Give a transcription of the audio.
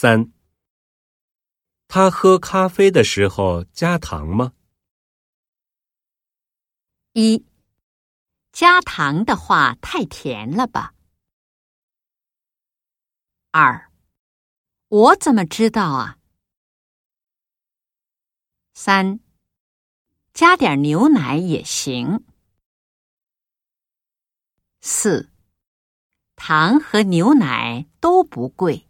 三。他喝咖啡的时候加糖吗？一。加糖的话太甜了吧。二。我怎么知道啊？三。加点牛奶也行。四。糖和牛奶都不贵。